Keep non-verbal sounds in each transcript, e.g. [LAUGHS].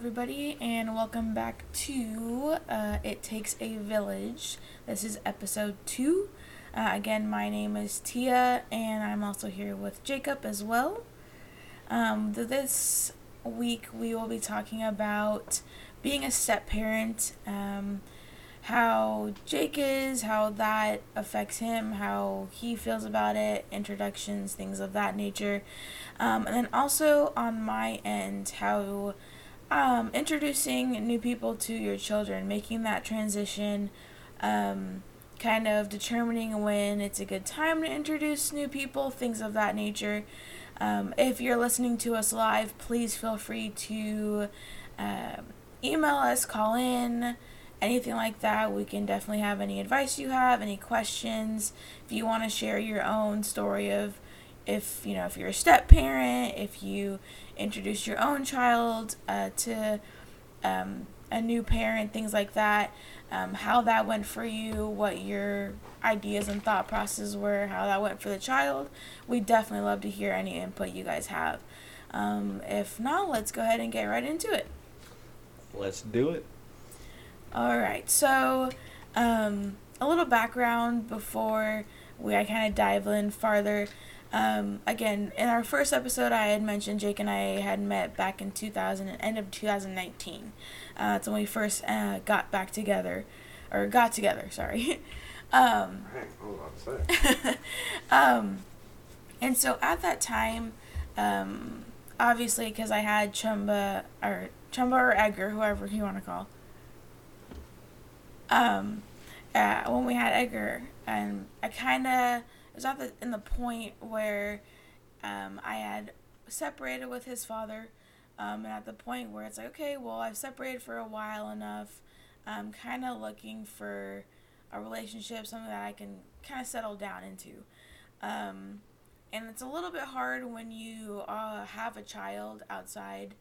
everybody, and welcome back to uh, It Takes a Village. This is episode two. Uh, again, my name is Tia, and I'm also here with Jacob as well. Um, this week, we will be talking about being a step parent, um, how Jake is, how that affects him, how he feels about it, introductions, things of that nature. Um, and then also on my end, how um, introducing new people to your children, making that transition, um, kind of determining when it's a good time to introduce new people, things of that nature. Um, if you're listening to us live, please feel free to uh, email us, call in, anything like that. We can definitely have any advice you have, any questions. If you want to share your own story of if you know if you're a step parent, if you introduce your own child uh, to um, a new parent, things like that. Um, how that went for you, what your ideas and thought processes were, how that went for the child. We definitely love to hear any input you guys have. Um, if not, let's go ahead and get right into it. Let's do it. All right, so um, a little background before we I kind of dive in farther. Um, again, in our first episode, I had mentioned Jake and I had met back in 2000, end of 2019. Uh, that's when we first uh, got back together, or got together. Sorry. [LAUGHS] um, [LAUGHS] um, and so at that time, um, obviously, because I had Chumba or Chumba or Edgar, whoever you want to call. Um, uh, when we had Edgar, and I kind of was at the in the point where um, I had separated with his father, um, and at the point where it's like, okay, well, I've separated for a while enough. I'm kind of looking for a relationship, something that I can kind of settle down into. Um, and it's a little bit hard when you uh, have a child outside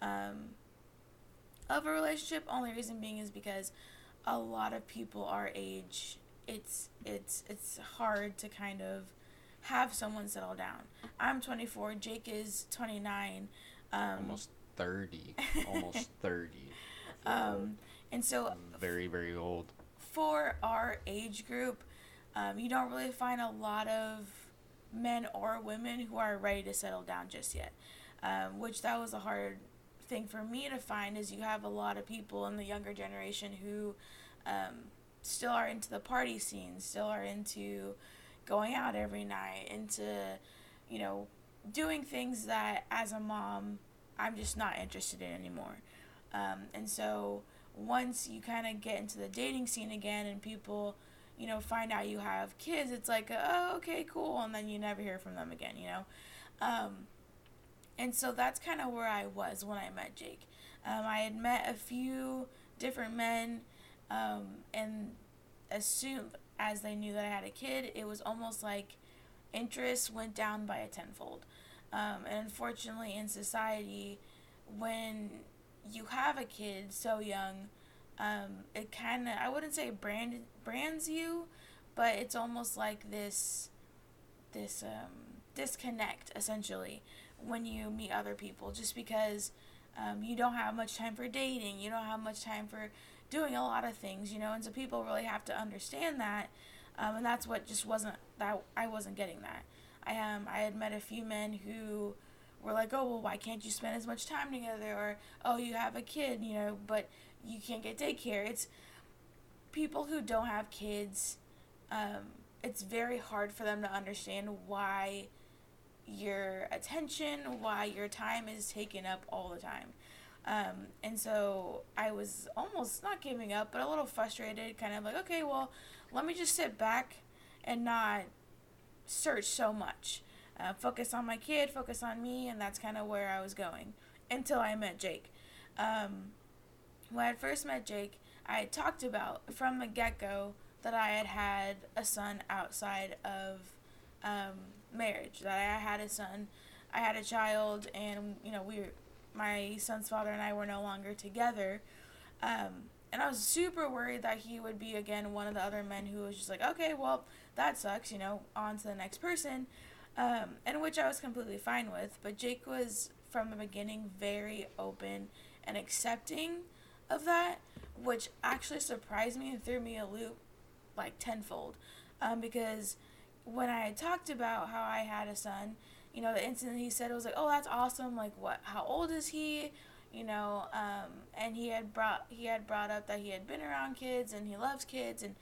um, of a relationship. Only reason being is because a lot of people our age it's it's it's hard to kind of have someone settle down. I'm 24. Jake is 29. Um, almost 30. [LAUGHS] almost 30. Um, and so very very old. For our age group, um, you don't really find a lot of men or women who are ready to settle down just yet. Um, which that was a hard thing for me to find is you have a lot of people in the younger generation who um, still are into the party scene, still are into going out every night, into, you know, doing things that as a mom I'm just not interested in anymore. Um, and so once you kind of get into the dating scene again and people, you know, find out you have kids, it's like, oh, okay, cool. And then you never hear from them again, you know? Um, and so that's kind of where I was when I met Jake. Um, I had met a few different men um, and as soon as they knew that I had a kid, it was almost like interest went down by a tenfold. Um, and unfortunately, in society, when you have a kid so young, um, it kind of, I wouldn't say brand, brands you, but it's almost like this, this um, disconnect essentially when you meet other people just because um, you don't have much time for dating, you don't have much time for doing a lot of things, you know, and so people really have to understand that. Um, and that's what just wasn't that I wasn't getting that. I um I had met a few men who were like, oh well, why can't you spend as much time together? Or oh, you have a kid, you know, but you can't get daycare. It's people who don't have kids. Um, it's very hard for them to understand why your attention, why your time is taken up all the time. Um, and so I was almost not giving up, but a little frustrated, kind of like, okay, well, let me just sit back and not search so much. Uh, focus on my kid, focus on me, and that's kind of where I was going until I met Jake. Um, when I first met Jake, I had talked about from the get go that I had had a son outside of um, marriage, that I had a son, I had a child, and you know we were my son's father and I were no longer together. Um, and I was super worried that he would be again one of the other men who was just like, okay, well, that sucks, you know, on to the next person. Um, and which I was completely fine with. But Jake was from the beginning very open and accepting of that, which actually surprised me and threw me a loop like tenfold. Um, because when I had talked about how I had a son, you know, the incident he said was like, oh, that's awesome. Like, what? How old is he? You know, um, and he had brought he had brought up that he had been around kids and he loves kids and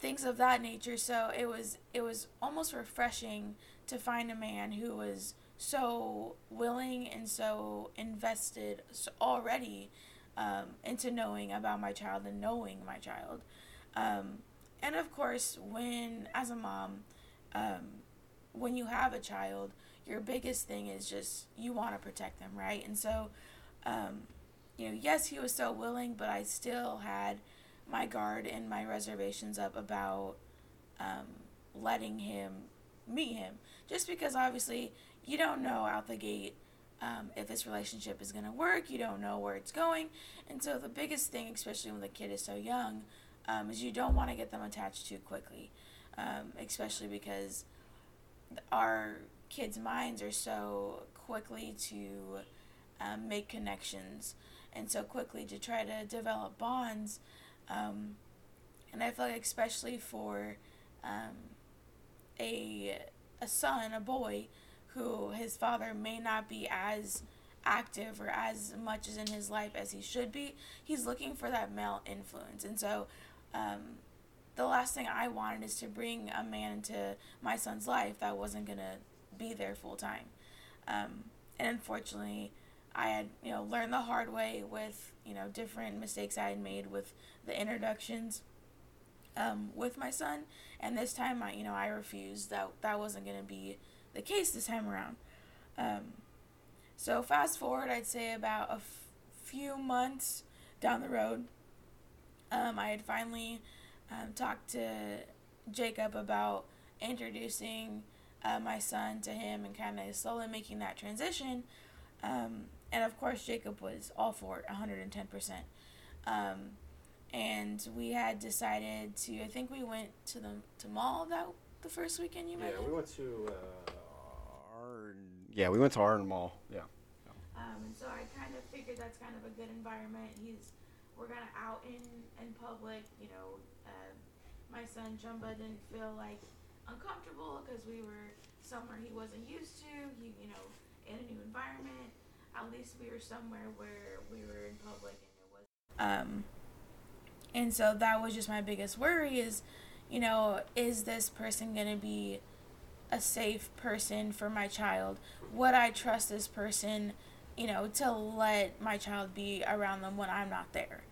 things of that nature. So it was it was almost refreshing to find a man who was so willing and so invested already um, into knowing about my child and knowing my child. Um, and of course, when, as a mom, um, when you have a child, your biggest thing is just you want to protect them, right? And so, um, you know, yes, he was so willing, but I still had my guard and my reservations up about um, letting him meet him. Just because obviously you don't know out the gate um, if this relationship is going to work, you don't know where it's going. And so, the biggest thing, especially when the kid is so young, um, is you don't want to get them attached too quickly, um, especially because our kids' minds are so quickly to um, make connections and so quickly to try to develop bonds. Um, and I feel like, especially for um, a, a son, a boy, who his father may not be as active or as much as in his life as he should be, he's looking for that male influence. And so um, the last thing I wanted is to bring a man into my son's life that wasn't going to be there full time. Um, and unfortunately, I had, you know, learned the hard way with, you know, different mistakes I had made with the introductions um, with my son. And this time, I, you know, I refused that that wasn't going to be the case this time around. Um, so fast forward, I'd say about a f- few months down the road, um, I had finally um, talked to Jacob about introducing uh, my son to him and kind of slowly making that transition. Um, and of course, Jacob was all for it, 110%. Um, and we had decided to, I think we went to the to mall that the first weekend you met. Yeah, we went to uh, Arn. Yeah, we went to Arn Mall. Yeah. Um, and so I kind of figured that's kind of a good environment. He's we're of out in in public. You know, uh, my son Chumba didn't feel like uncomfortable because we were somewhere he wasn't used to. He, you know, in a new environment. At least we were somewhere where we were in public and it was. Um, and so that was just my biggest worry is, you know, is this person gonna be a safe person for my child? Would I trust this person? you know, to let my child be around them when I'm not there.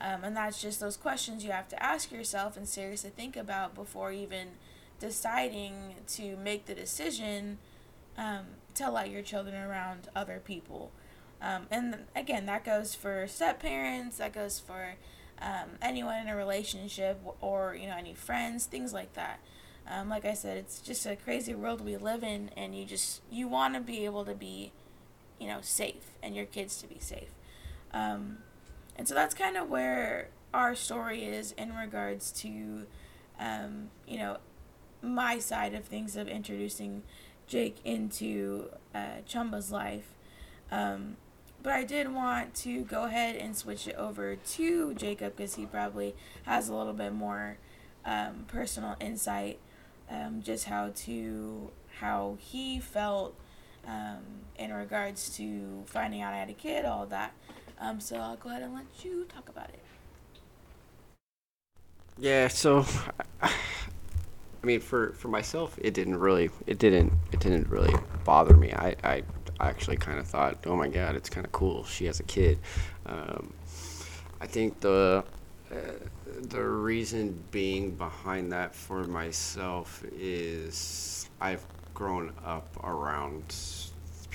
Um, and that's just those questions you have to ask yourself and seriously think about before even deciding to make the decision um, to let your children around other people. Um, and again, that goes for step parents, that goes for um, anyone in a relationship or, you know, any friends, things like that. Um, like I said, it's just a crazy world we live in, and you just, you want to be able to be, you know, safe and your kids to be safe. Um, and so that's kind of where our story is in regards to, um, you know, my side of things of introducing Jake into uh, Chumba's life. Um, but I did want to go ahead and switch it over to Jacob because he probably has a little bit more um, personal insight, um, just how to how he felt um, in regards to finding out I had a kid, all that. Um, so I'll go ahead and let you talk about it. Yeah. So, I mean, for for myself, it didn't really, it didn't, it didn't really bother me. I I actually kind of thought, oh my god, it's kind of cool. She has a kid. Um, I think the uh, the reason being behind that for myself is I've grown up around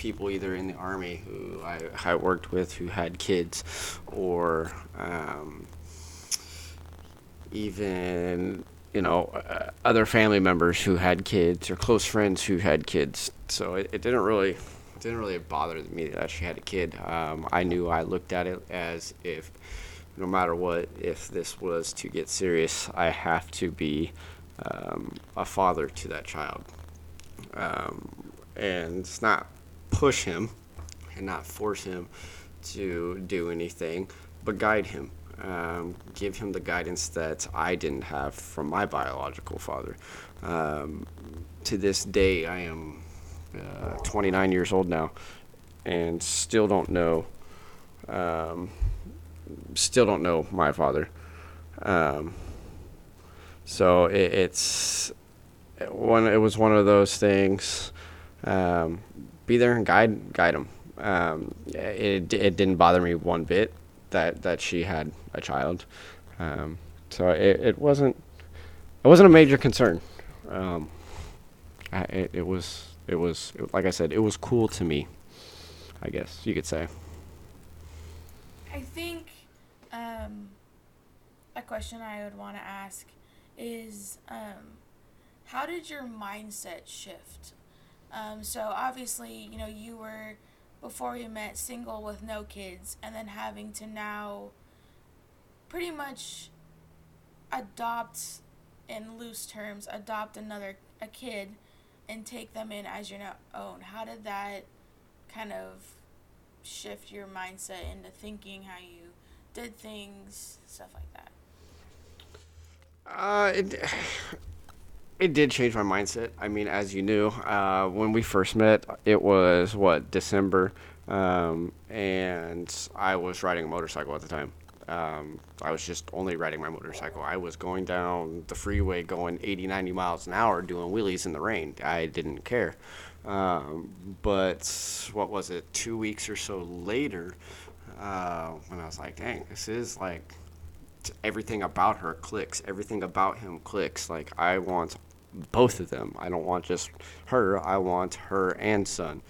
people either in the army who I, worked with who had kids, or um, even you know uh, other family members who had kids or close friends who had kids. So it, it didn't really it didn't really bother me that she had a kid. Um, I knew I looked at it as if no matter what, if this was to get serious, I have to be um, a father to that child. Um, and it's not push him and not force him to do anything but guide him. Um, give him the guidance that I didn't have from my biological father. Um, to this day, I am uh, 29 years old now, and still don't know. Um, still don't know my father. Um, so it, it's one. It was one of those things. Be there and guide guide him. Um, it it didn't bother me one bit that that she had a child. Um, so it, it wasn't it wasn't a major concern. Um, it, it was it was it, like I said, it was cool to me. I guess you could say. I think um, a question I would want to ask is um, how did your mindset shift? Um, so obviously, you know, you were before you met single with no kids, and then having to now pretty much adopt, in loose terms, adopt another a kid and take them in as your own. How did that kind of shift your mindset into thinking how you did things, stuff like that? Uh, it, it did change my mindset. I mean, as you knew, uh, when we first met, it was what December, um, and I was riding a motorcycle at the time. Um, I was just only riding my motorcycle. I was going down the freeway going 80, 90 miles an hour doing wheelies in the rain. I didn't care. Um, but what was it, two weeks or so later, uh, when I was like, dang, this is like everything about her clicks. Everything about him clicks. Like, I want both of them. I don't want just her, I want her and son.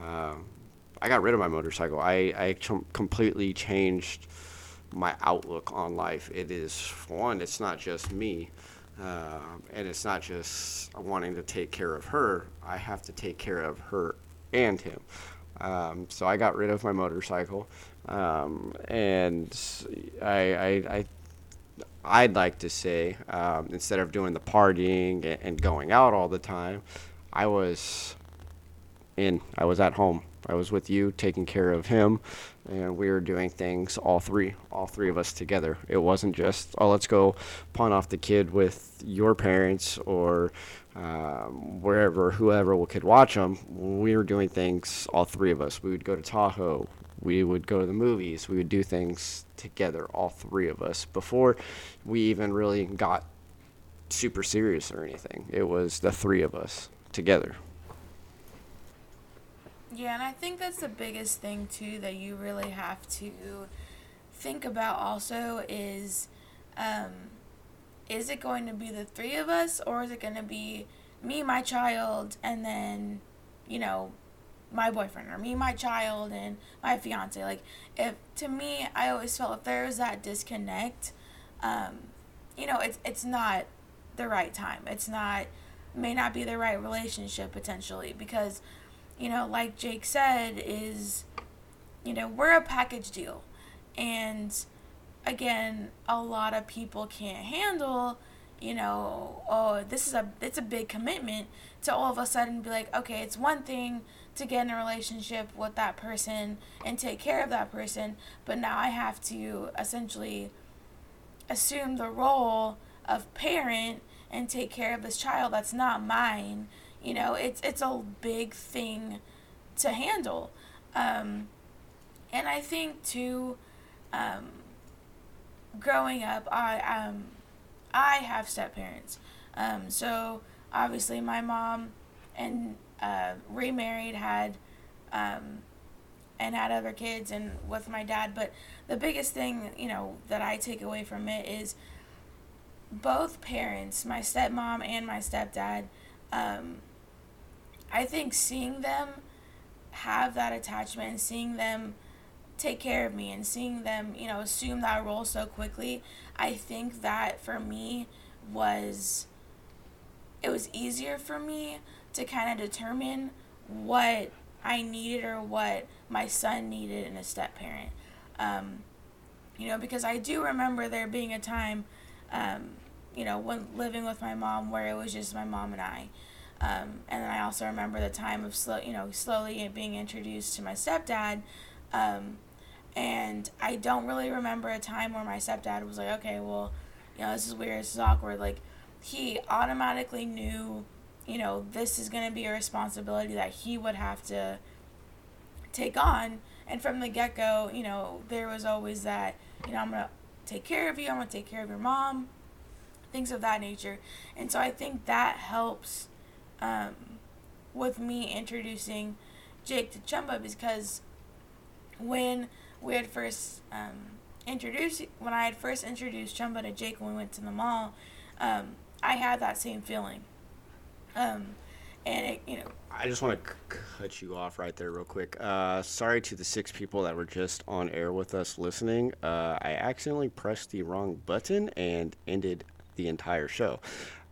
Uh, I got rid of my motorcycle. I, I completely changed my outlook on life. It is one, it's not just me, uh, and it's not just wanting to take care of her. I have to take care of her and him. Um, so I got rid of my motorcycle, um, and I, I, I'd like to say um, instead of doing the partying and going out all the time, I was in. I was at home. I was with you, taking care of him, and we were doing things all three, all three of us together. It wasn't just, oh, let's go pawn off the kid with your parents or um, wherever, whoever could watch them. We were doing things, all three of us. We would go to Tahoe. We would go to the movies. We would do things together, all three of us, before we even really got super serious or anything. It was the three of us together. Yeah, and I think that's the biggest thing too that you really have to think about also is um, is it going to be the three of us or is it going to be me, my child, and then, you know, my boyfriend or me, my child, and my fiance? Like, if to me, I always felt if there was that disconnect, um, you know, it's it's not the right time. It's not may not be the right relationship potentially because you know, like Jake said, is, you know, we're a package deal. And again, a lot of people can't handle, you know, oh, this is a it's a big commitment to all of a sudden be like, okay, it's one thing to get in a relationship with that person and take care of that person, but now I have to essentially assume the role of parent and take care of this child that's not mine you know, it's it's a big thing to handle. Um, and I think too, um, growing up, I um, I have step parents. Um, so obviously my mom and uh, remarried had um, and had other kids and with my dad. But the biggest thing you know that I take away from it is both parents, my stepmom and my stepdad, um, I think seeing them have that attachment and seeing them take care of me and seeing them, you know, assume that role so quickly, I think that for me was it was easier for me to kind of determine what I needed or what my son needed in a step parent. Um, you know, because I do remember there being a time, um, you know, when living with my mom where it was just my mom and I. Um, and then I also remember the time of slow, you know, slowly being introduced to my stepdad. Um, And I don't really remember a time where my stepdad was like, okay, well, you know, this is weird, this is awkward. Like, he automatically knew, you know, this is going to be a responsibility that he would have to take on. And from the get go, you know, there was always that, you know, I'm going to take care of you, I'm going to take care of your mom, things of that nature. And so I think that helps um, with me introducing Jake to Chumba because when we had first um, introduced, when I had first introduced Chumba to Jake when we went to the mall, um, I had that same feeling. Um, and it, you know, I just want to c- cut you off right there, real quick. Uh, sorry to the six people that were just on air with us listening. Uh, I accidentally pressed the wrong button and ended the entire show.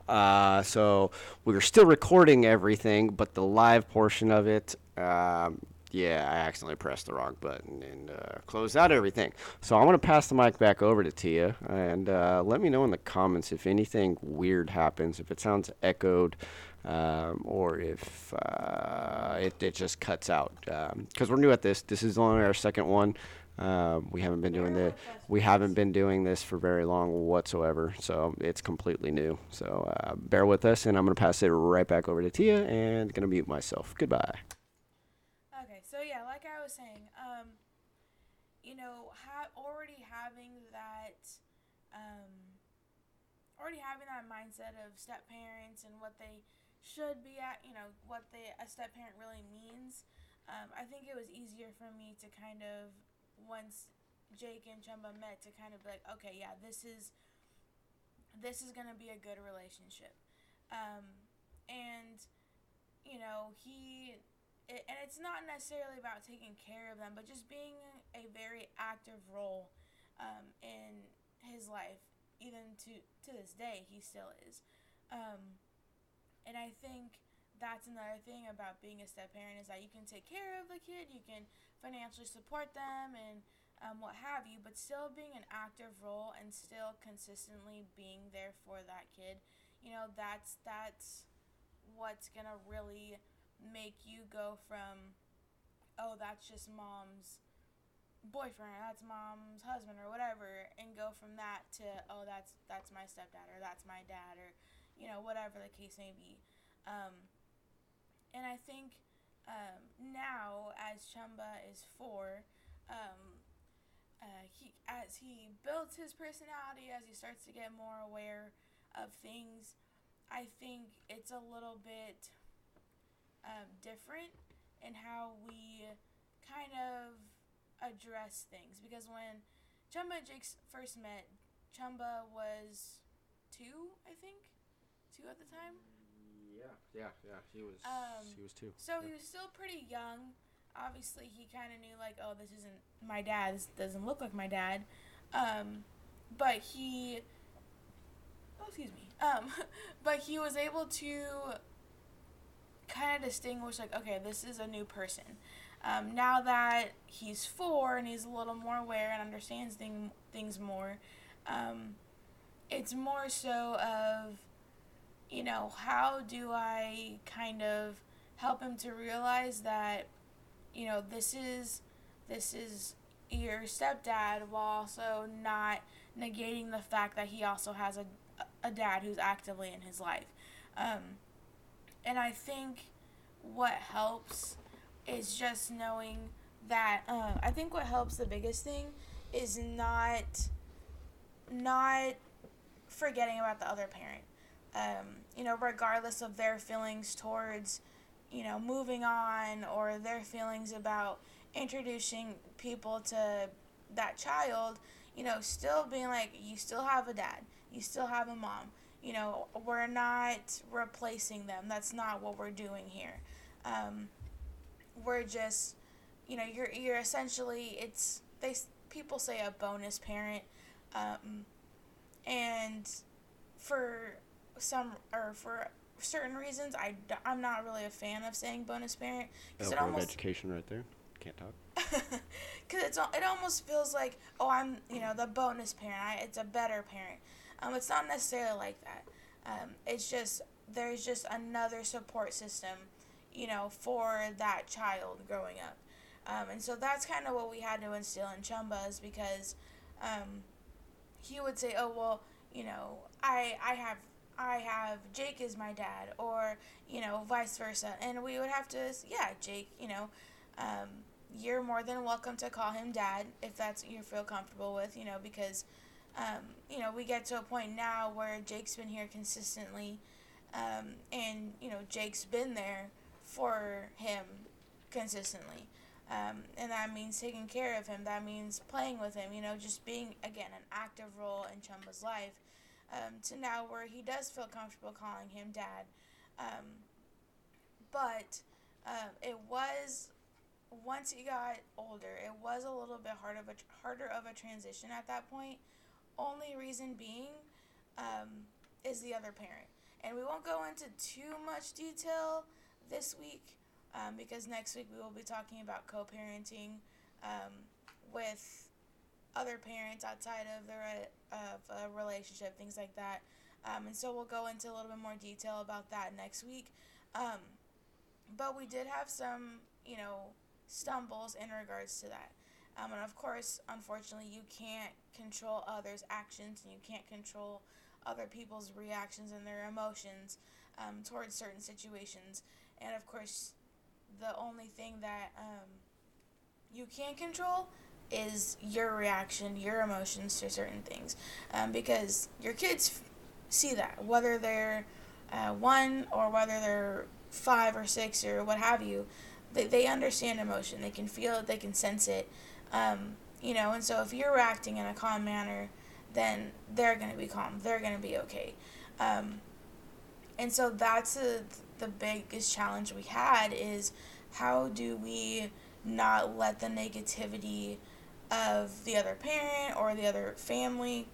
Uh, so we were still recording everything, but the live portion of it, um, yeah, I accidentally pressed the wrong button and uh, closed out everything. So I'm going to pass the mic back over to Tia and uh, let me know in the comments if anything weird happens, if it sounds echoed. Um, or if uh, it, it just cuts out because we're new at this. This is only our second one. Um, we haven't been doing this. We haven't been doing this for very long whatsoever, so it's completely new. So uh, bear with us, and I'm gonna pass it right back over to Tia, and gonna mute myself. Goodbye. Okay, so yeah, like I was saying, um, you know, ha- already having that, um, already having that mindset of step parents and what they should be at, you know, what they a step parent really means. Um, I think it was easier for me to kind of once Jake and Chumba met to kind of be like, okay, yeah, this is this is gonna be a good relationship, um, and you know he. It, and it's not necessarily about taking care of them, but just being a very active role um, in his life, even to to this day, he still is. Um, and I think that's another thing about being a step parent is that you can take care of the kid, you can financially support them, and um, what have you, but still being an active role and still consistently being there for that kid. You know, that's that's what's gonna really make you go from, oh, that's just mom's boyfriend, that's mom's husband or whatever, and go from that to, oh, that's that's my stepdad or that's my dad or, you know, whatever the case may be. Um, and I think um, now, as Chumba is four, um, uh, he as he builds his personality, as he starts to get more aware of things, I think it's a little bit um, different in how we kind of address things. Because when Chumba and Jake first met, Chumba was two, I think, two at the time. Yeah, yeah, yeah. He was. Um, he was too. So yeah. he was still pretty young. Obviously, he kind of knew like, oh, this isn't my dad. This doesn't look like my dad. Um, but he. Oh, excuse me. Um, [LAUGHS] but he was able to kind of distinguish like, okay, this is a new person. Um, now that he's four and he's a little more aware and understands thing, things more, um, it's more so of you know, how do I kind of help him to realize that, you know, this is this is your stepdad while also not negating the fact that he also has a, a dad who's actively in his life. Um, and I think what helps is just knowing that uh, I think what helps the biggest thing is not not forgetting about the other parent um, you know, regardless of their feelings towards, you know, moving on or their feelings about introducing people to that child, you know, still being like, you still have a dad, you still have a mom. You know, we're not replacing them. That's not what we're doing here. Um, we're just, you know, you're you're essentially it's they people say a bonus parent, um, and for some or for certain reasons, I I'm not really a fan of saying bonus parent because it almost education right there. Can't talk. [LAUGHS] Because it's it almost feels like oh I'm you know the bonus parent. I, it's a better parent. Um, it's not necessarily like that. Um, it's just there's just another support system, you know, for that child growing up. Um, and so that's kind of what we had to instill in Chumba is because um, he would say, "Oh well, you know, I I have I have Jake is my dad," or you know, vice versa, and we would have to, yeah, Jake, you know, um, you're more than welcome to call him dad if that's you feel comfortable with, you know, because um, you know we get to a point now where Jake's been here consistently, um, and you know Jake's been there for him consistently. Um, and that means taking care of him. That means playing with him. You know, just being again an active role in Chumba's life. Um, to now where he does feel comfortable calling him dad. Um, but um, it was once he got older, it was a little bit hard of a harder of a transition at that point. Only reason being um, is the other parent, and we won't go into too much detail this week um, because next week we will be talking about co-parenting um, with other parents outside of the re- of a relationship, things like that. Um, and so we'll go into a little bit more detail about that next week. Um, but we did have some, you know, stumbles in regards to that. Um, and of course, unfortunately, you can't control others' actions and you can't control other people's reactions and their emotions um, towards certain situations. And of course, the only thing that um, you can control is your reaction, your emotions to certain things. Um, because your kids f- see that, whether they're uh, one or whether they're five or six or what have you, they, they understand emotion. They can feel it, they can sense it. Um, you know, and so if you're reacting in a calm manner, then they're going to be calm. They're going to be okay. Um, and so that's a, the biggest challenge we had is how do we not let the negativity of the other parent or the other family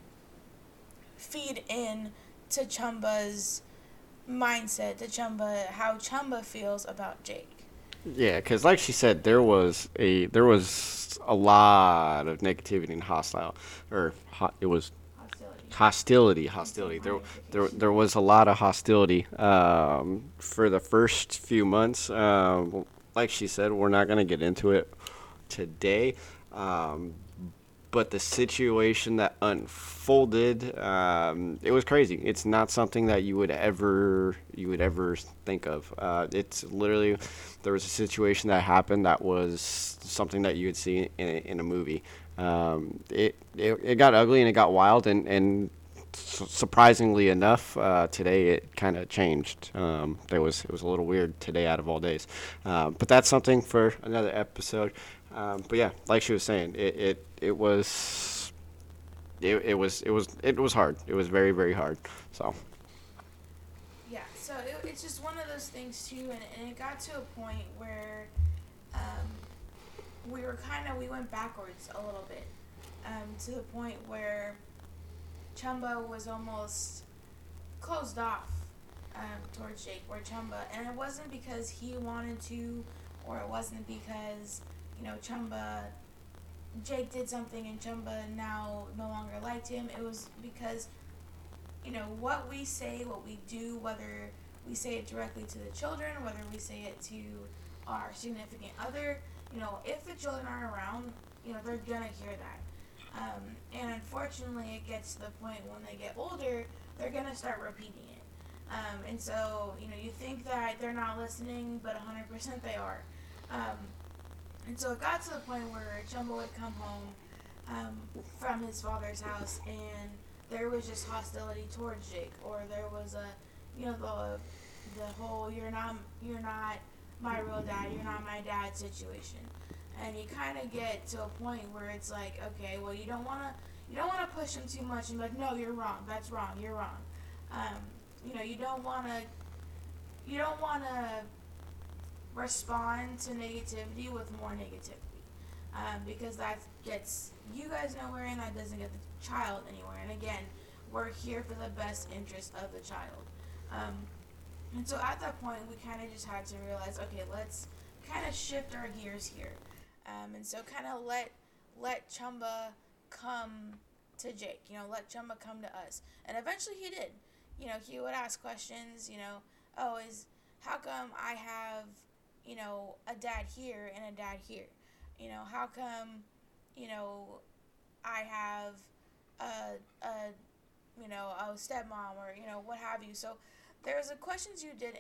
feed in to Chumba's mindset, to Chumba, how Chumba feels about Jake. Yeah, because like she said, there was a there was a lot of negativity and hostile, or ho- it was hostility, hostility. There, there, there was a lot of hostility um, for the first few months. Um, like she said, we're not going to get into it today. Um, but the situation that unfolded, um, it was crazy. It's not something that you would ever you would ever think of. Uh, it's literally there was a situation that happened that was something that you would see in in a movie. Um, it, it it got ugly and it got wild and and surprisingly enough, uh, today it kind of changed. Um, was it was a little weird today out of all days, uh, but that's something for another episode. Um, but yeah, like she was saying, it it, it was it, it was it was it was hard. It was very very hard. So. Yeah, so it, it's just one of those things too, and, and it got to a point where um, we were kind of we went backwards a little bit um, to the point where Chumba was almost closed off um, towards Jake, or Chumba, and it wasn't because he wanted to, or it wasn't because you know Chumba, Jake did something and Chumba now no longer liked him. It was because you know what we say, what we do, whether we say it directly to the children, whether we say it to our significant other. You know, if the children aren't around, you know they're gonna hear that. Um, and unfortunately, it gets to the point when they get older, they're to start repeating it. Um, and so, you know, you think that they're not listening, but 100% they are. Um, and so it got to the point where Chumba would come home um, from his father's house and there was just hostility towards Jake, or there was a, you know, the the whole "you're not you're not my real dad, you're not my dad" situation and you kind of get to a point where it's like, okay, well, you don't want to, you don't want to push him too much and be like, no, you're wrong, that's wrong, you're wrong. Um, you know, you don't want to, you don't want to respond to negativity with more negativity, um, because that gets you guys nowhere and that doesn't get the child anywhere. And again, we're here for the best interest of the child. Um, and so at that point, we kind of just had to realize, okay, let's kind of shift our gears here. Um, and so kind of let let Chumba come to Jake. You know, let Chumba come to us. And eventually he did. You know, he would ask questions. You know, oh, is how come I have you know a dad here and a dad here? You know, how come, you know, I have a, a you know, a stepmom or, you know, what have you. So there's a questions you did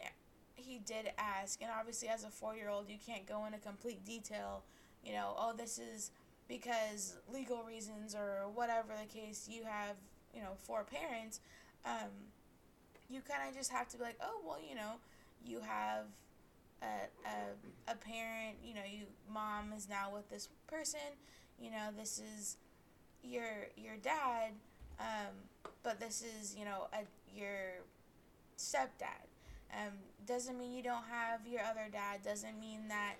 he did ask and obviously as a 4-year-old you can't go into complete detail, you know, oh this is because legal reasons or whatever the case you have, you know, four parents. Um, you kind of just have to be like, oh, well, you know, you have a, a, a parent, you know, you mom is now with this person, you know, this is your your dad, um, but this is, you know, a, your stepdad. Um, doesn't mean you don't have your other dad. Doesn't mean that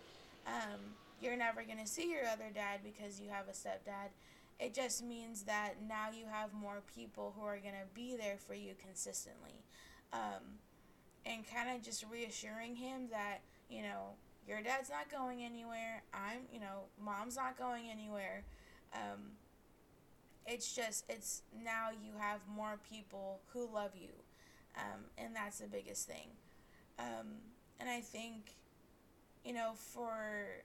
um, you're never to see your other dad because you have a stepdad. It just means that now you have more people who are to be there for you consistently. Um, and kind of just reassuring him that, you know, your dad's not going anywhere. I'm, you know, mom's not going anywhere. Um, it's just, it's now you have more people who love you. Um, and that's the biggest thing. Um, and I think, you know, for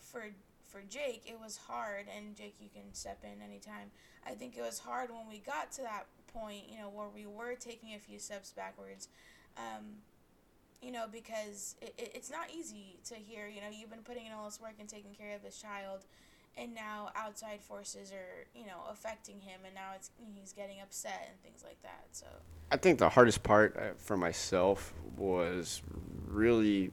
for for Jake, it was hard, and Jake, you can step in anytime. I think it was hard when we got to that point, you know, where we were taking a few steps backwards. Um, you know, because it, it, it's not easy to hear, you know, you've been putting in all this work and taking care of this child, and now outside forces are, you know, affecting him, and now it's he's getting upset and things like that. So I think the hardest part uh, for myself was really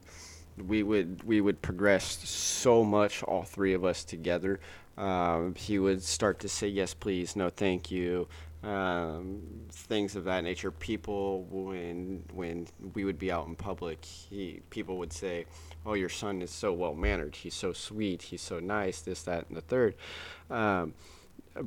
we would we would progress so much all three of us together um, he would start to say yes please no thank you um, things of that nature. People when when we would be out in public he people would say oh your son is so well mannered he's so sweet. He's so nice this that and the third. Um,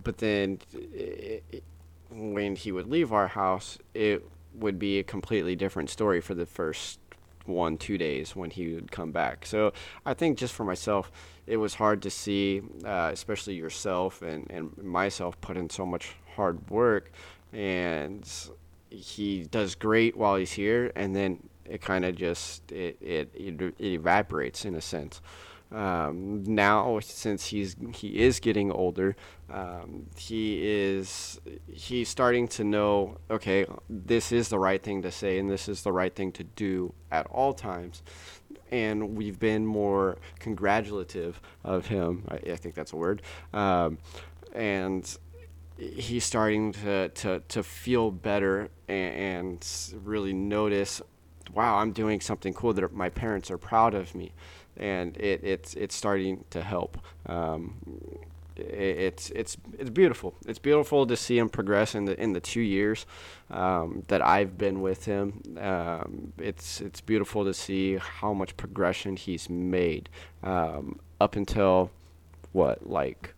but then it, it, when he would leave our house it would be a completely different story for the first one two days when he would come back. So I think just for myself, it was hard to see, uh, especially yourself and and myself put in so much hard work, and he does great while he's here, and then it kind of just it, it it evaporates in a sense. Um, now since he's he is getting older um, he is he's starting to know okay this is the right thing to say and this is the right thing to do at all times. And we've been more congratulative of him I, I think that's a word um, and he's starting to, to, to feel better and, and really notice wow i'm doing something cool that my parents are proud of me and it, it's it's starting to help. Um, it, it's it's it's beautiful. It's beautiful to see him progress in the in the two years um, that I've been with him. Um, it's it's beautiful to see how much progression he's made um, up until what like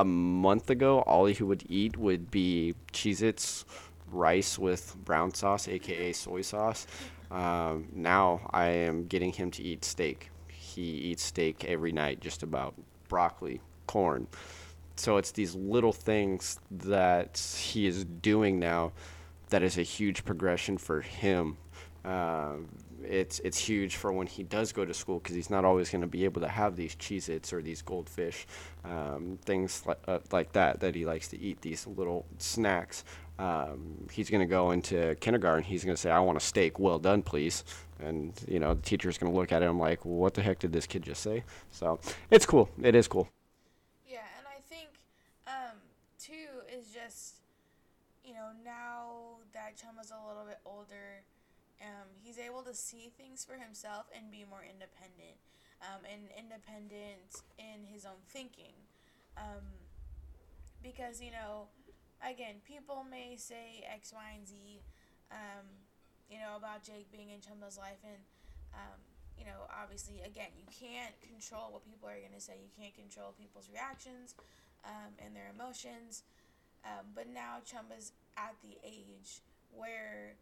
a month ago. All he would eat would be Cheez-Its, rice with brown sauce, aka soy sauce. Um, now I am getting him to eat steak he eats steak every night, just about broccoli, corn. So it's these little things that he is doing now that is a huge progression for him. Uh, it's it's huge for when he does go to school because he's not always going to be able to have these Cheez-Its or these goldfish, um, things like, uh, like that that he likes to eat. These little snacks. Um, he's going to go into kindergarten. He's going to say, "I want a steak, well done, please." and you know the teacher's going to look at him like, well, what the heck did this kid just say? So it's cool. It is cool. Yeah, and I think um, too is just you know now that Chum is a little bit older, um, he's able to see things for himself and be more independent, um, and independent in his own thinking, um, because you know, again, people may say X, Y, and Z. Um, you know, about Jake being in Chumba's life. And, um, you know, obviously, again, you can't control what people are going to say. You can't control people's reactions um, and their emotions. But now Chumba's at the age where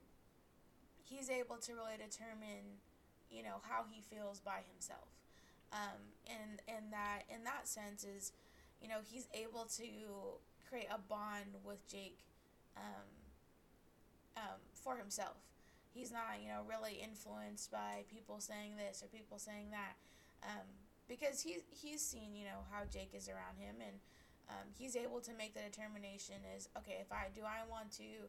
he's able to really determine, you know, how he feels by himself. Um, and and that in that sense is, you know, he's able to create a bond with Jake um, um, for himself he's not, you know, really influenced by people saying this or people saying that. Um, because he's he's seen you know how Jake is around him and um, he's able to make the determination is okay if I do I want to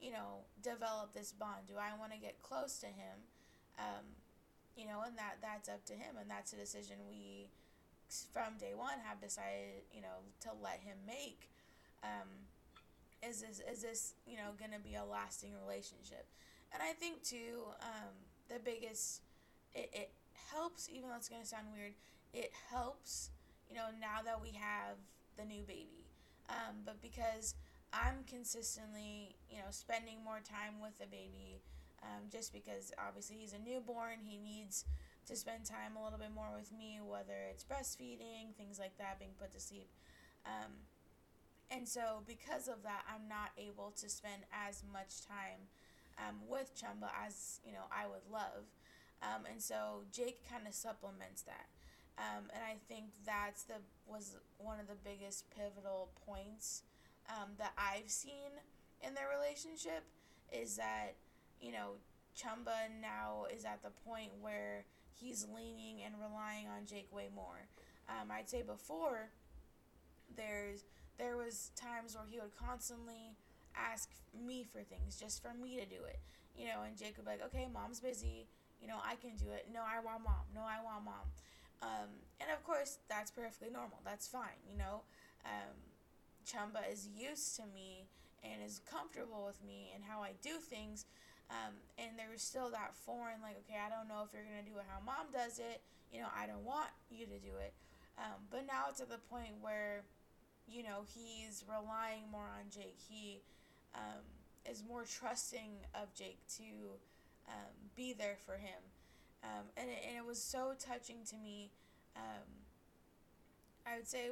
you know develop this bond? Do I want to get close to him? Um, you know and that that's up to him and that's a decision we from day one have decided you know to let him make. Um, is this is this you know gonna be a lasting relationship? And I think too um, the biggest it, it helps even though it's gonna sound weird it helps you know now that we have the new baby. Um, but because I'm consistently you know spending more time with the baby um, just because obviously he's a newborn he needs to spend time a little bit more with me whether it's breastfeeding things like that being put to sleep. Um, and so because of that i'm not able to spend as much time um, with chumba as you know i would love. Um, and so jake kind of supplements that. Um, and i think that's the was one of the biggest pivotal points um, that i've seen in their relationship is that you know chumba now is at the point where he's leaning and relying on jake way more. Um, i'd say before there's there was times where he would constantly ask me for things just for me to do it you know and jake would be like okay mom's busy. You know i can do it. No i want mom. No i want mom. Um, and of course that's perfectly normal. That's fine you know? Um, chumba is used to me and is comfortable with me and how i do things um, and there was still that foreign like okay i don't know if you're going to do it how mom does it you know i don't want you to do it um, but now it's at the point where you know, he's relying more on Jake. He um, is more trusting of Jake to um, be there for him. Um, and, it, and it was so touching to me. Um, I would say,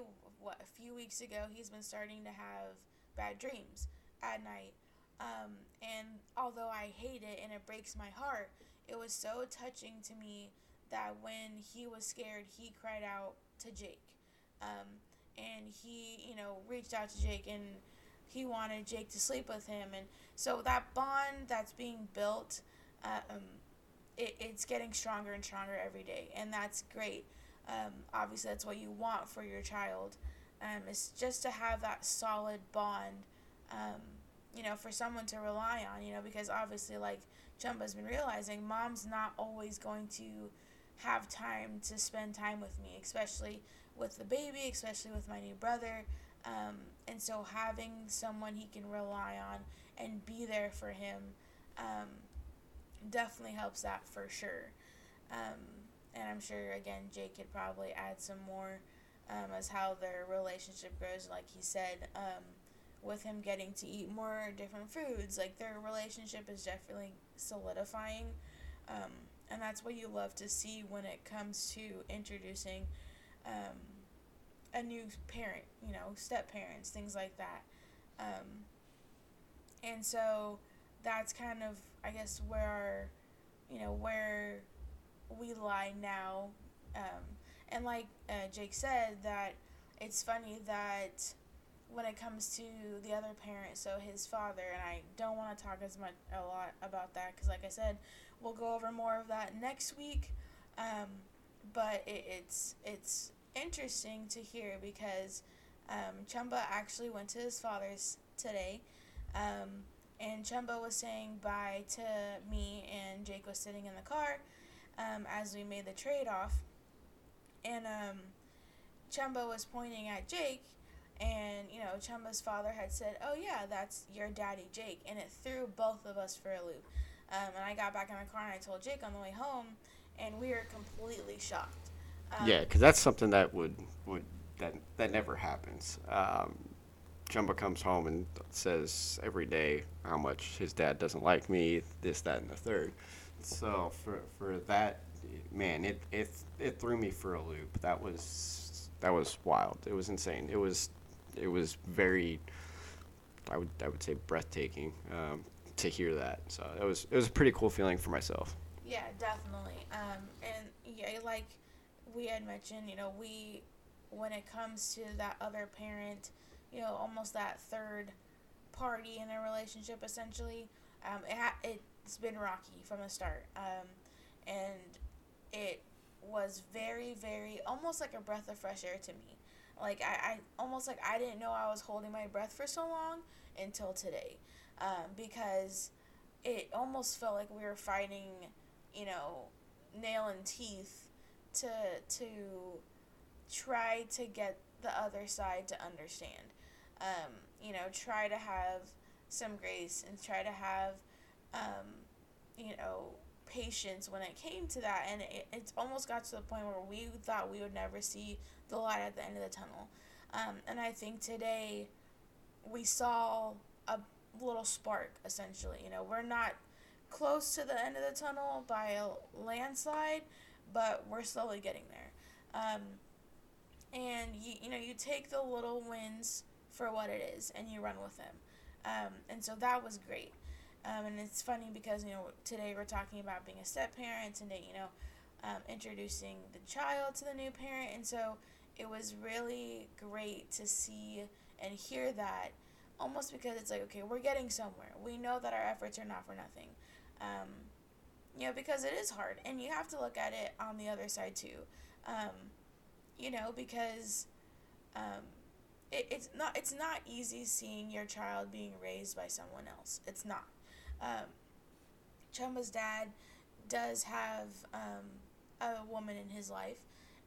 what, a few weeks ago, he's been starting to have bad dreams at night. Um, and although I hate it and it breaks my heart, it was so touching to me that when he was scared, he cried out to Jake. Um, and he, you know, reached out to Jake and he wanted Jake to sleep with him. And so that bond that's being built, um, it, it's getting stronger and stronger every day. And that's great. Um, obviously, that's what you want for your child. Um, it's just to have that solid bond, um, you know, for someone to rely on, you know, because obviously, like Chumba's been realizing, mom's not always going to have time to spend time with me, especially with the baby, especially with my new brother. Um, and so having someone he can rely on and be there for him um, definitely helps that for sure. Um, and I'm sure, again, Jake could probably add some more um, as how their relationship grows, like he said, um, with him getting to eat more different foods. Like their relationship is definitely solidifying. Um, and that's what you love to see when it comes to introducing um, a new parent, you know, step parents, things like that. Um, and so that's kind of, I guess, where our, you know, where we lie now. And like uh, Jake said, that it's funny that when it comes to the other parent, so his father, and I don't want to talk as much a lot about that because, like I said, we'll go over more of that next week. Um, but it, it's it's interesting to hear because um, Chumba actually went to his father's today, um, and Chumba was saying bye to me, and Jake was sitting in the car um, as we made the trade off, and um, Chumba was pointing at Jake and, you know, Chumba's father had said, Oh, yeah, that's your daddy, Jake. And it threw both of us for a loop. Um, and I got back in my car and I told Jake on the way home, and we were completely shocked. Um, yeah, because that's something that would, would that, that never happens. Um, Chumba comes home and says every day how much his dad doesn't like me, this, that, and the third. So for, for that, man, it, it, it threw me for a loop. That was that was wild. It was insane. It was it was very, I would I would say breathtaking um, to hear that. So it was it was a pretty cool feeling for myself. Yeah, definitely. Um, and yeah, like we had mentioned, you know, we when it comes to that other parent, you know, almost that third party in a relationship, essentially, um, it ha- it's been rocky from the start, um, and it was very, very almost like a breath of fresh air to me. Like I, I almost like I didn't know I was holding my breath for so long until today, um, because it almost felt like we were fighting, you know, nail and teeth to to try to get the other side to understand. Um, you know, try to have some grace and try to have, um, you know, patience when it came to that. And it, it's almost got to the point where we thought we would never see the light at the end of the tunnel. Um, and I think today we saw a little spark, essentially. You know, we're not close to the end of the tunnel by a landslide, but we're slowly getting there. Um, and you, you know, you take the little wins for what it is and you run with them. Um, and so that was great. Um, and it's funny because, you know, today we're talking about being a step parent, today, you know, um, introducing the child to the new parent. And so it was really great to see and hear that almost because it's like, okay, we're getting somewhere. We know that our efforts are not for nothing. Um, you know, because it is hard. And you have to look at it on the other side too. Um, you know, because um, it, it's not it's not easy seeing your child being raised by someone else. It's not. Um, Chumba's dad does have um, a woman in his life,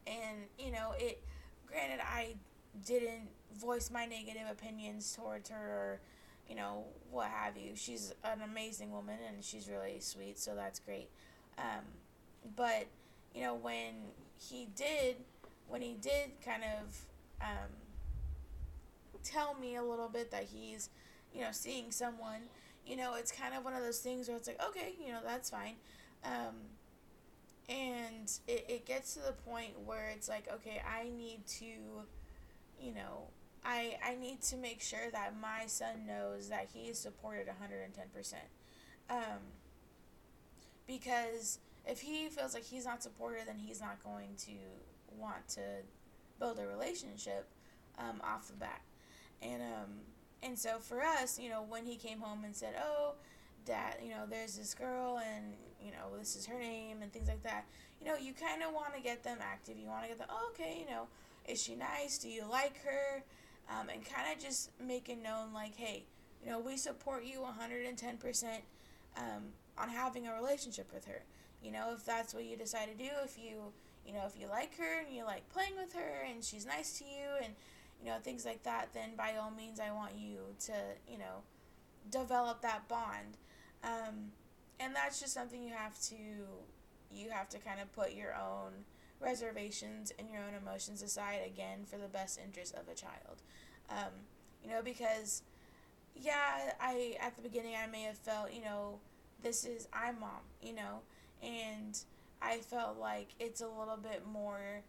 and you know it. Granted, I didn't voice my negative opinions towards her, or you know what have you. She's an amazing woman, and she's really sweet, so that's great. Um, but you know when he did, when he did kind of um, tell me a little bit that he's, you know, seeing someone, you know, it's kind of one of those things where it's like, okay, you know, that's fine. Um, and it, it gets to the point where it's like, okay, I need to, you know, I, I need to make sure that my son knows that he is supported 110%. Um, because if he feels like he's not supported, then he's not going to want to build a relationship um, off the bat. And um and so for us, you know, when he came home and said, "Oh, dad, you know, there's this girl and, you know, this is her name and things like that." You know, you kind of want to get them active. You want to get them, oh, "Okay, you know, is she nice? Do you like her?" Um, and kind of just make it known like, "Hey, you know, we support you 110% um, on having a relationship with her. You know, if that's what you decide to do, if you, you know, if you like her and you like playing with her and she's nice to you and you know, things like that, then by all means, I want you to, you know, develop that bond. Um, and that's just something you have to, you have to kind of put your own reservations and your own emotions aside again for the best interest of a child. Um, you know, because, yeah, I, at the beginning, I may have felt, you know, this is, I'm mom, you know, and I felt like it's a little bit more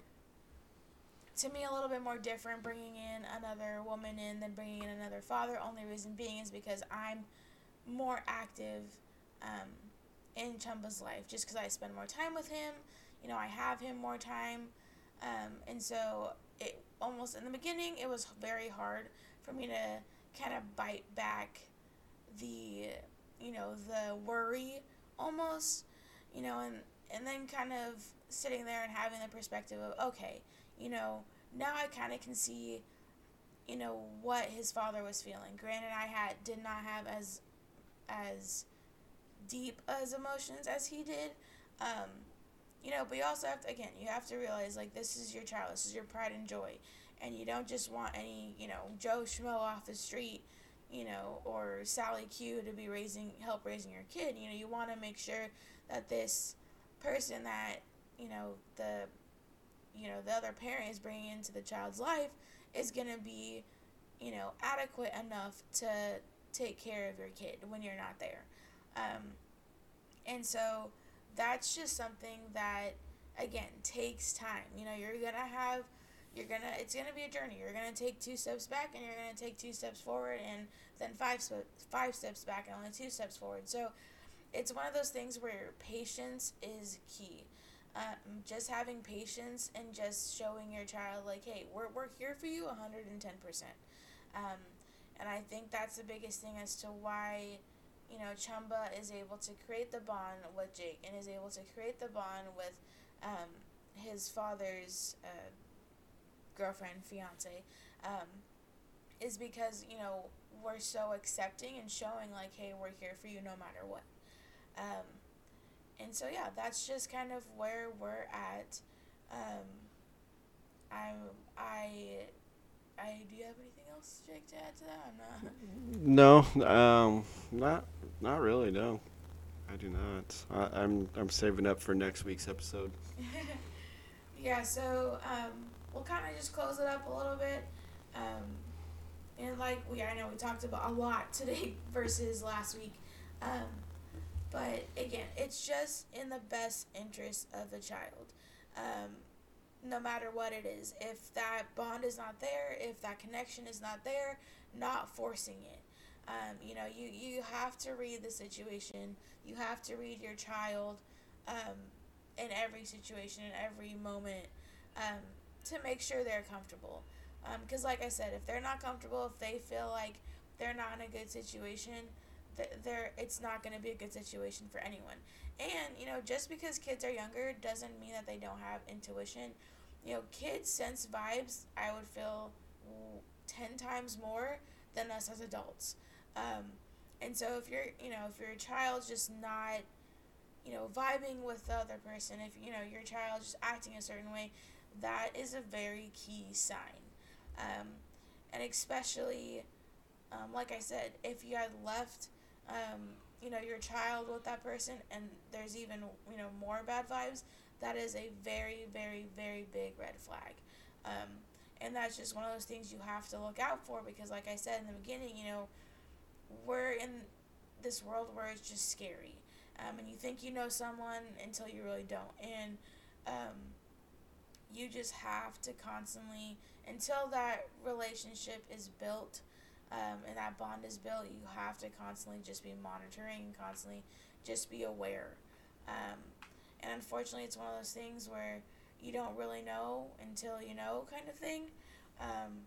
to me a little bit more different bringing in another woman in than bringing in another father. Only reason being is because I'm more active um, in Chumba's life just because I spend more time with him. You know, I have him more time. Um, and so it almost in the beginning, it was very hard for me to kind of bite back the, you know, the worry almost, you know, and, and then kind of sitting there and having the perspective of, okay, you know, now I kind of can see, you know, what his father was feeling. Granted, I had did not have as as deep as emotions as he did. Um, you know, but you also have to again, you have to realize like this is your child, this is your pride and joy, and you don't just want any you know Joe Schmo off the street, you know, or Sally Q to be raising help raising your kid. You know, you want to make sure that this person that you know the you know the other parent is bringing into the child's life is going to be you know adequate enough to take care of your kid when you're not there. Um, and so that's just something that again takes time. You know you're gonna have you're gonna it's gonna be a journey. You're gonna take two steps back and you're gonna take two steps forward and then five five steps back and only two steps forward. So it's one of those things where patience is key um, just having patience and just showing your child like hey we're, we're here for you 110% um, and i think that's the biggest thing as to why you know chumba is able to create the bond with jake and is able to create the bond with um, his father's uh, girlfriend, fiance, um, is because you know we're so accepting and showing like, hey, we're here for you no matter what. And so yeah, that's just kind of where we're at. Um, I I I do you have anything else, Jake, to add to that? I'm not. [LAUGHS] No, um, not not really. No, I do not. I, I'm I'm saving up for next week's episode. [LAUGHS] yeah. So um, we'll kind of just close it up a little bit. Um, and like we, I know we talked about a lot [LAUGHS] today versus last week. Um, but again, it's just in the best interest of the child. Um, no matter what it is. If that bond is not there, if that connection is not there, not forcing it. Um, you know, you, you have to read the situation. You have to read your child um, in every situation, in every moment, um, to make sure they're comfortable. Because, um, like I said, if they're not comfortable, if they feel like they're not in a good situation, they're, it's not going to be a good situation for anyone. And, you know, just because kids are younger doesn't mean that they don't have intuition. You know, kids sense vibes, I would feel 10 times more than us as adults. Um, and so if you're, you know, if your child's just not, you know, vibing with the other person, if, you know, your child's just acting a certain way, that is a very key sign. Um, and especially, um, like I said, if you had left um, you know, your child with that person and there's even, you know, more bad vibes, that is a very, very, very big red flag. Um, and that's just one of those things you have to look out for because, like I said in the beginning, you know, we're in this world where it's just scary. Um, and you think you know someone until you really don't. And um, you just have to constantly, until that relationship is built, um, and that bond is built, you have to constantly just be monitoring, constantly just be aware. Um, and unfortunately, it's one of those things where you don't really know until you know, kind of thing. Um,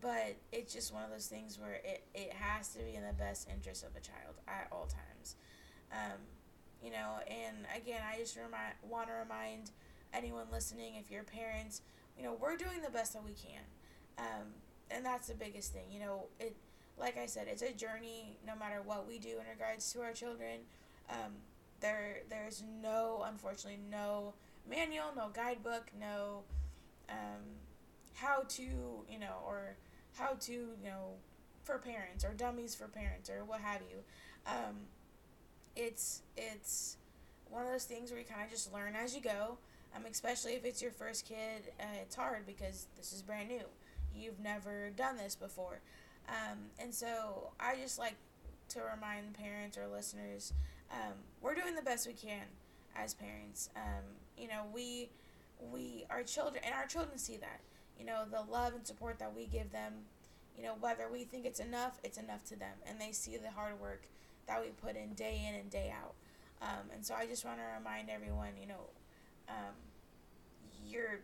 but it's just one of those things where it, it has to be in the best interest of a child at all times. Um, you know, and again, I just remind, want to remind anyone listening, if you're parents, you know, we're doing the best that we can. Um, and that's the biggest thing. You know, it like I said, it's a journey no matter what we do in regards to our children. Um, there there's no unfortunately no manual, no guidebook, no um, how to, you know, or how to, you know, for parents or dummies for parents or what have you. Um, it's it's one of those things where you kind of just learn as you go. Um, especially if it's your first kid, uh, it's hard because this is brand new you've never done this before. Um, and so I just like to remind parents or listeners um, we're doing the best we can as parents. Um, you know, we we our children and our children see that. You know, the love and support that we give them. You know, whether we think it's enough, it's enough to them, and they see the hard work that we put in day in and day out. Um, and so I just want to remind everyone, you know, um, you're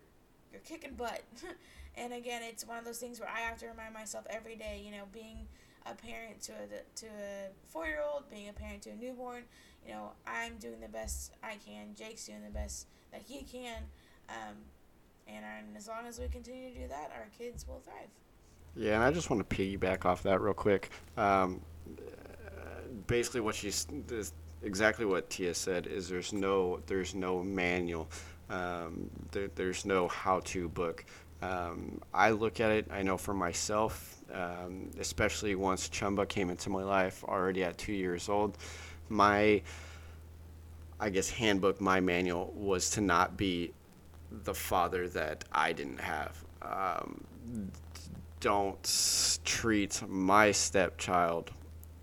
you're kicking butt. [LAUGHS] And again, it's one of those things where I have to remind myself every day, you know, being a parent to a to a four year old, being a parent to a newborn, you know, I'm doing the best I can. Jake's doing the best that he can, um, and, as long as we continue to do that, our kids will thrive. Yeah, and I just want to piggyback off that real quick. Um, basically, what she's exactly what Tia said is there's no there's no manual, um, there, there's no how to book. Um, I look at it, I know for myself, um, especially once Chumba came into my life already at two years old, my, I guess, handbook, my manual was to not be the father that I didn't have. Um, don't treat my stepchild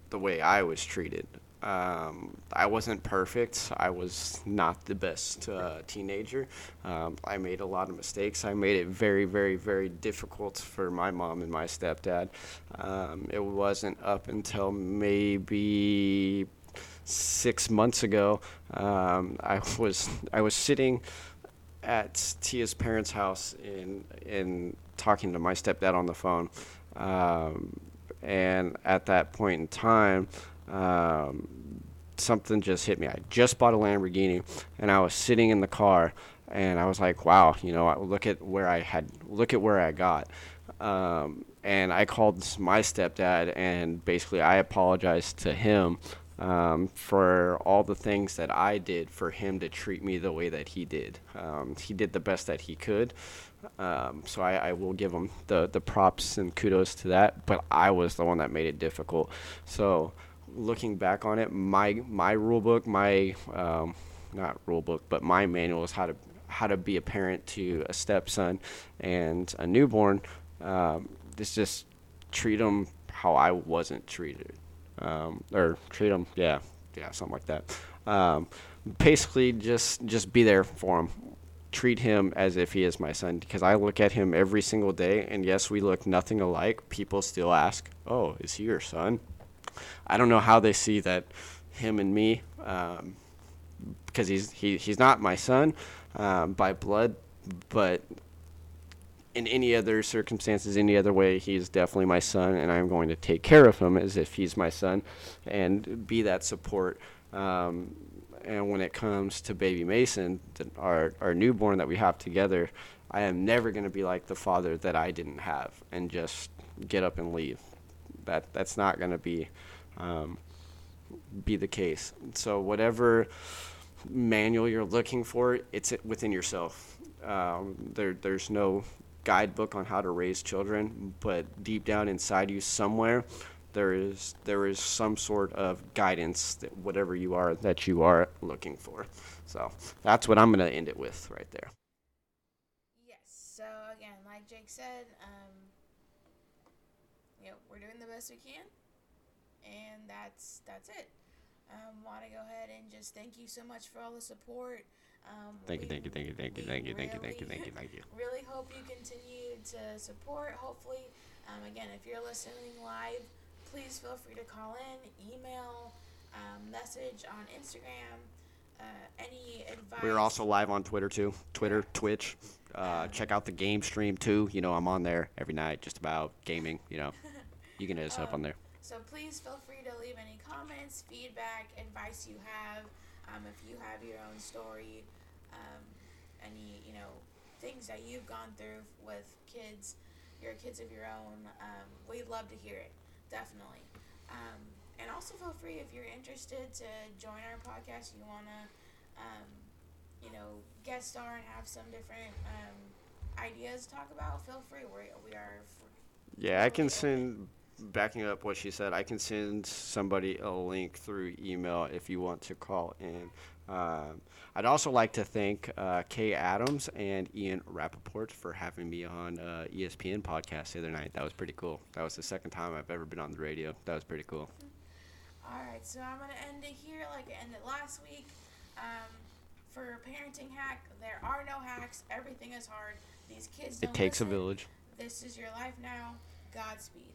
the way I was treated. Um, I wasn't perfect. I was not the best uh, teenager. Um, I made a lot of mistakes. I made it very, very, very difficult for my mom and my stepdad. Um, it wasn't up until maybe six months ago. Um, I was I was sitting at Tia's parents' house in in talking to my stepdad on the phone, um, and at that point in time um, something just hit me. I just bought a Lamborghini, and I was sitting in the car, and I was like, wow, you know, look at where I had, look at where I got. Um, and I called my stepdad, and basically I apologized to him um, for all the things that I did for him to treat me the way that he did. Um, he did the best that he could. Um, so I, I, will give him the, the props and kudos to that. But I was the one that made it difficult. So looking back on it, my my rule book, my um, not rule book, but my manual is how to how to be a parent to a stepson and a newborn. Um, it's just treat them how I wasn't treated um, or treat them, yeah, yeah, something like that. Um, basically, just just be there for him. Treat him as if he is my son because I look at him every single day, and yes, we look nothing alike. People still ask, "Oh, is he your son?" I don't know how they see that him and me, um, because he's he, he's not my son um, by blood, but in any other circumstances, any other way, he's definitely my son, and I'm going to take care of him as if he's my son, and be that support. Um, and when it comes to baby Mason, our our newborn that we have together, I am never going to be like the father that I didn't have and just get up and leave. That that's not going to be um, be the case. So whatever manual you're looking for, it's within yourself. Um, there, there's no guidebook on how to raise children, but deep down inside you somewhere, there is there is some sort of guidance that whatever you are that you are looking for. So that's what I'm gonna end it with right there. Yes. So again, like Jake said, um, you know, we're doing the best we can, that's that's it. Um, want to go ahead and just thank you so much for all the support. Um, thank, you, thank you, thank you, thank you, thank you, thank you, thank you, thank you, thank you. [LAUGHS] Really hope you continue to support. Hopefully, um, again, if you're listening live, please feel free to call in, email, um, message on Instagram. Uh, any advice? We're also live on Twitter too. Twitter, Twitch. Uh, check out the game stream too. You know, I'm on there every night, just about gaming. You know, [LAUGHS] you can hit us up on there. So please feel free to leave any comments, feedback, advice you have. Um, if you have your own story, um, any you know things that you've gone through with kids, your kids of your own, um, we'd love to hear it. Definitely. Um, and also feel free if you're interested to join our podcast. You wanna, um, you know, guest star and have some different um, ideas to talk about. Feel free. We we are. Yeah, I can send backing up what she said, I can send somebody a link through email if you want to call in. Um, I'd also like to thank uh, Kay Adams and Ian Rapoport for having me on uh, ESPN podcast the other night. That was pretty cool. That was the second time I've ever been on the radio. That was pretty cool. All right, so I'm gonna end it here like I ended last week. Um, for parenting hack, there are no hacks. Everything is hard. These kids. it takes listen. a village. This is your life now. Godspeed.